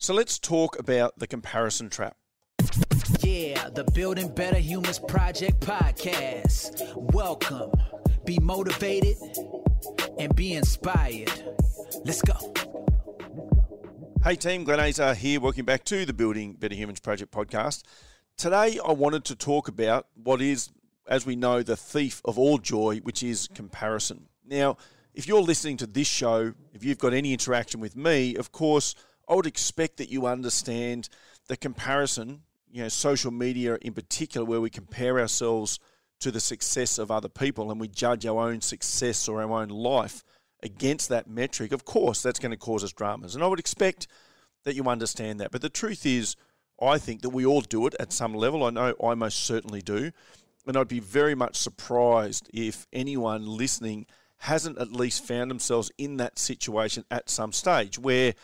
So let's talk about the comparison trap. Yeah, the Building Better Humans Project podcast. Welcome. Be motivated and be inspired. Let's go. Hey team, Glenn Azar here. Welcome back to the Building Better Humans Project podcast. Today I wanted to talk about what is, as we know, the thief of all joy, which is comparison. Now, if you're listening to this show, if you've got any interaction with me, of course, I would expect that you understand the comparison, you know, social media in particular, where we compare ourselves to the success of other people and we judge our own success or our own life against that metric. Of course, that's going to cause us dramas. And I would expect that you understand that. But the truth is, I think that we all do it at some level. I know I most certainly do. And I'd be very much surprised if anyone listening hasn't at least found themselves in that situation at some stage where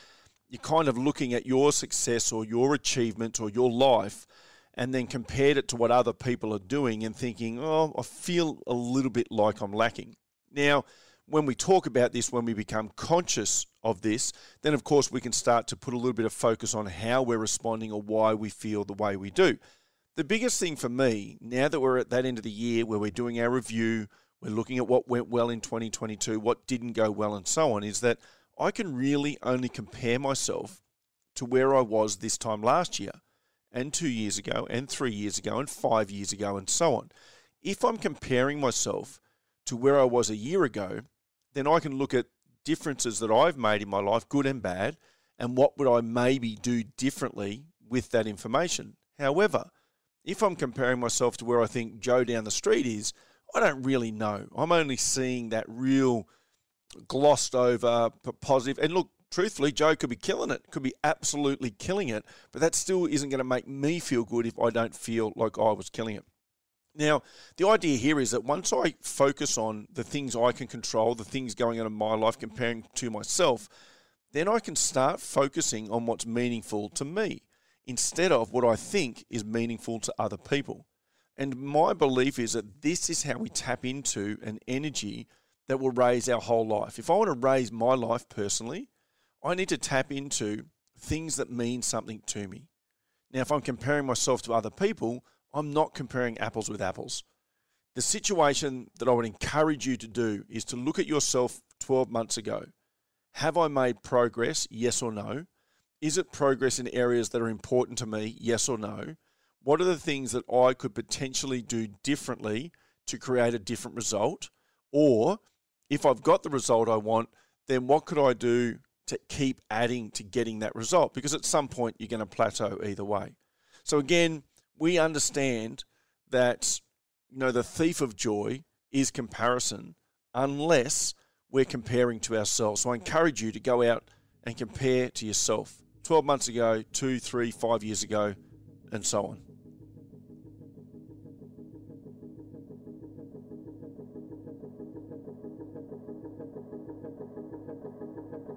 you're kind of looking at your success or your achievement or your life and then compared it to what other people are doing and thinking, oh, I feel a little bit like I'm lacking. Now, when we talk about this, when we become conscious of this, then of course we can start to put a little bit of focus on how we're responding or why we feel the way we do. The biggest thing for me, now that we're at that end of the year where we're doing our review, we're looking at what went well in 2022, what didn't go well, and so on, is that I can really only compare myself to where I was this time last year, and two years ago, and three years ago, and five years ago, and so on. If I'm comparing myself to where I was a year ago, then I can look at differences that I've made in my life, good and bad, and what would I maybe do differently with that information. However, if I'm comparing myself to where I think Joe down the street is, I don't really know. I'm only seeing that real glossed over positive. And look, truthfully, Joe could be killing it, could be absolutely killing it, but that still isn't going to make me feel good if I don't feel like I was killing it. Now, the idea here is that once I focus on the things I can control, the things going on in my life comparing to myself, then I can start focusing on what's meaningful to me instead of what I think is meaningful to other people. And my belief is that this is how we tap into an energy that will raise our whole life. If I want to raise my life personally, I need to tap into things that mean something to me. Now, if I'm comparing myself to other people, I'm not comparing apples with apples. The situation that I would encourage you to do is to look at yourself 12 months ago. Have I made progress? Yes or no? Is it progress in areas that are important to me? Yes or no? What are the things that I could potentially do differently to create a different result? Or if I've got the result I want, then what could I do to keep adding to getting that result? Because at some point you're going to plateau either way. So again, we understand that you know the thief of joy is comparison unless we're comparing to ourselves. So I encourage you to go out and compare to yourself. 12 months ago, two, three, five years ago, and so on.